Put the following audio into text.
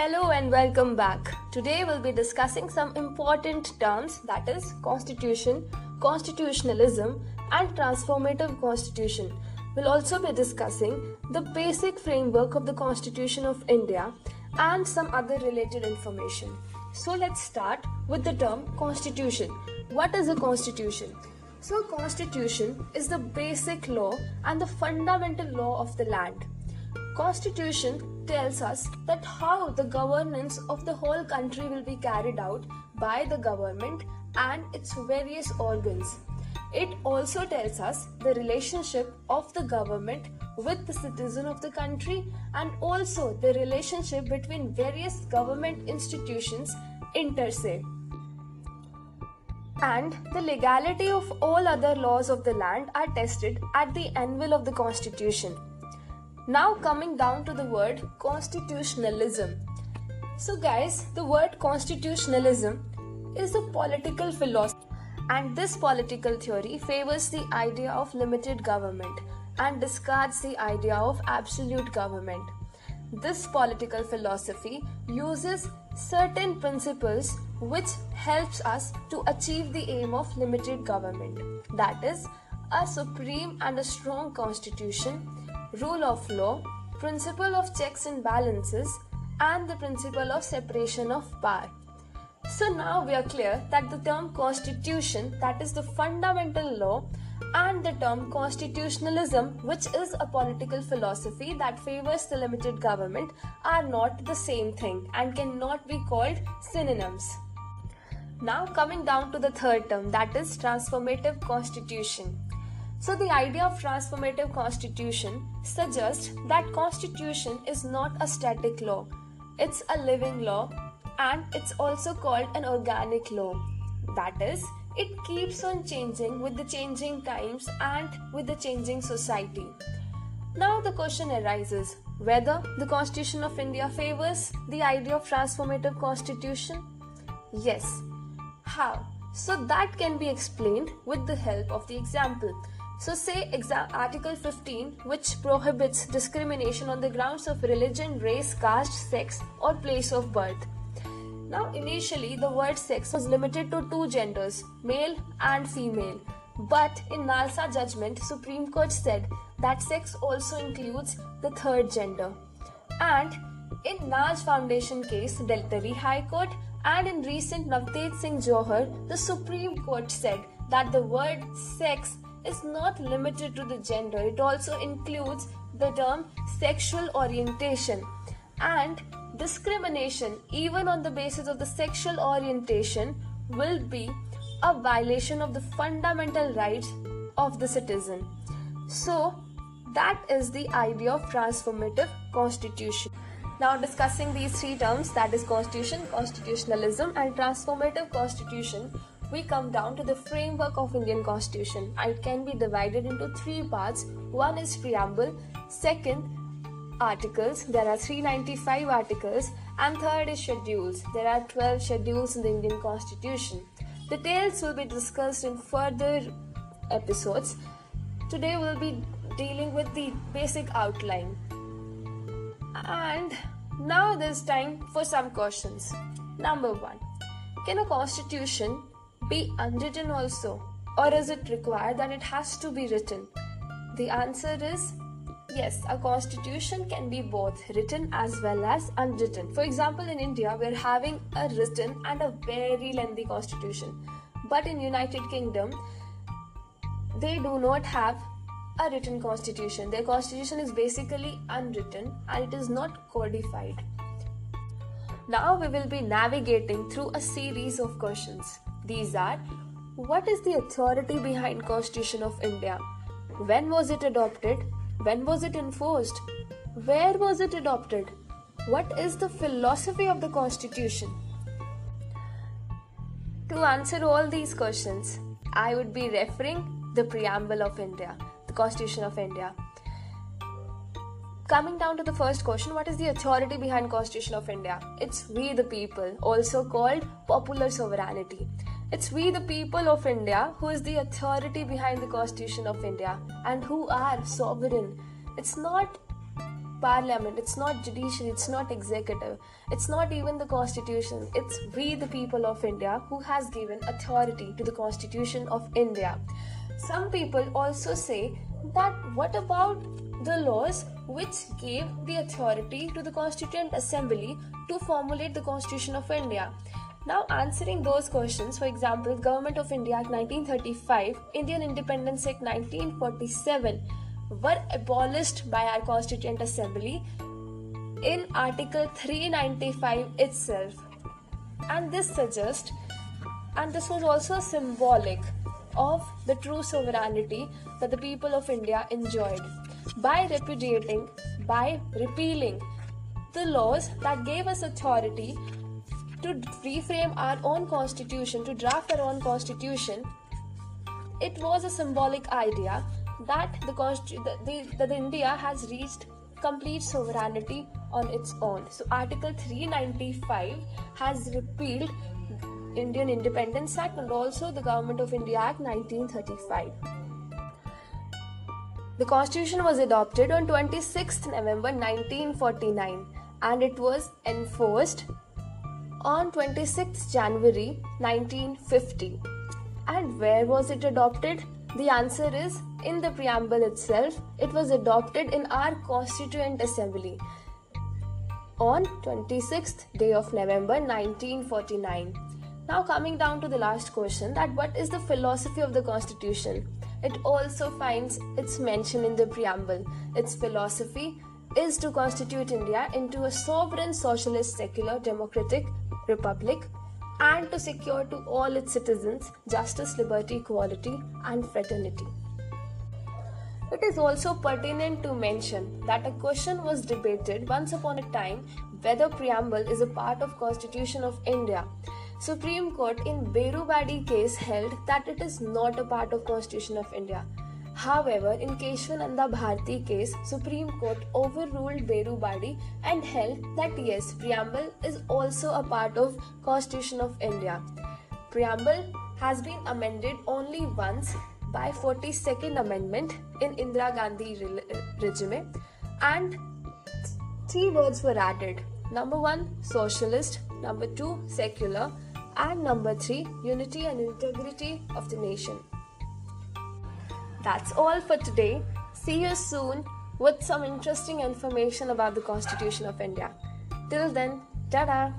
Hello and welcome back. Today we'll be discussing some important terms that is constitution, constitutionalism and transformative constitution. We'll also be discussing the basic framework of the Constitution of India and some other related information. So let's start with the term constitution. What is a constitution? So constitution is the basic law and the fundamental law of the land. Constitution tells us that how the governance of the whole country will be carried out by the government and its various organs. It also tells us the relationship of the government with the citizen of the country and also the relationship between various government institutions inter se. And the legality of all other laws of the land are tested at the anvil of the constitution. Now, coming down to the word constitutionalism. So, guys, the word constitutionalism is a political philosophy, and this political theory favors the idea of limited government and discards the idea of absolute government. This political philosophy uses certain principles which helps us to achieve the aim of limited government that is a supreme and a strong constitution rule of law, principle of checks and balances, and the principle of separation of power. So now we are clear that the term constitution, that is the fundamental law, and the term constitutionalism, which is a political philosophy that favors the limited government, are not the same thing and cannot be called synonyms. Now, coming down to the third term, that is transformative constitution. So the idea of transformative constitution suggests that constitution is not a static law. It's a living law and it's also called an organic law. That is, it keeps on changing with the changing times and with the changing society. Now the question arises whether the Constitution of India favors the idea of transformative constitution? Yes. How? So that can be explained with the help of the example. So, say exa- Article 15, which prohibits discrimination on the grounds of religion, race, caste, sex, or place of birth. Now, initially, the word sex was limited to two genders, male and female. But in Nalsa judgment, Supreme Court said that sex also includes the third gender. And in Naz Foundation case, Delhi High Court, and in recent Navtej Singh Johar, the Supreme Court said that the word sex is not limited to the gender, it also includes the term sexual orientation and discrimination, even on the basis of the sexual orientation, will be a violation of the fundamental rights of the citizen. So, that is the idea of transformative constitution. Now, discussing these three terms that is, constitution, constitutionalism, and transformative constitution we come down to the framework of Indian Constitution. It can be divided into three parts. One is preamble, second articles. There are 395 articles and third is schedules. There are 12 schedules in the Indian Constitution. Details will be discussed in further episodes. Today we'll be dealing with the basic outline. And now there's time for some questions. Number 1. Can a constitution be unwritten also? Or is it required that it has to be written? The answer is yes, a constitution can be both written as well as unwritten. For example, in India, we're having a written and a very lengthy constitution. But in United Kingdom, they do not have a written constitution. Their constitution is basically unwritten and it is not codified. Now we will be navigating through a series of questions. These are What is the authority behind Constitution of India? When was it adopted? When was it enforced? Where was it adopted? What is the philosophy of the Constitution? To answer all these questions, I would be referring the preamble of India, the Constitution of India. Coming down to the first question, what is the authority behind Constitution of India? It's we the people, also called popular sovereignty. It's we the people of India who is the authority behind the Constitution of India and who are sovereign. It's not parliament, it's not judiciary, it's not executive, it's not even the constitution. It's we, the people of India, who has given authority to the constitution of India. Some people also say that what about the laws which gave the authority to the Constituent Assembly to formulate the Constitution of India? Now, answering those questions, for example, Government of India Act 1935, Indian Independence Act 1947 were abolished by our Constituent Assembly in Article 395 itself. And this suggests, and this was also symbolic of the true sovereignty that the people of India enjoyed. By repudiating, by repealing the laws that gave us authority to reframe our own constitution, to draft our own constitution, it was a symbolic idea that the, the, India has reached complete sovereignty on its own. So Article 395 has repealed Indian Independence Act and also the Government of India Act 1935. The constitution was adopted on 26th November 1949 and it was enforced on 26th January 1950. And where was it adopted? The answer is in the preamble itself. It was adopted in our Constituent Assembly on 26th day of November 1949. Now coming down to the last question that what is the philosophy of the constitution? It also finds its mention in the preamble. Its philosophy is to constitute India into a sovereign socialist secular democratic republic and to secure to all its citizens justice, liberty, equality, and fraternity. It is also pertinent to mention that a question was debated once upon a time whether preamble is a part of Constitution of India. Supreme Court in Berubari case held that it is not a part of Constitution of India. However, in Kesavananda Bharati case, Supreme Court overruled Berubari and held that yes, preamble is also a part of Constitution of India. Preamble has been amended only once by 42nd Amendment in Indira Gandhi regime and three words were added. Number 1 socialist, number 2 secular and number 3 unity and integrity of the nation. That's all for today. See you soon with some interesting information about the Constitution of India. Till then, ta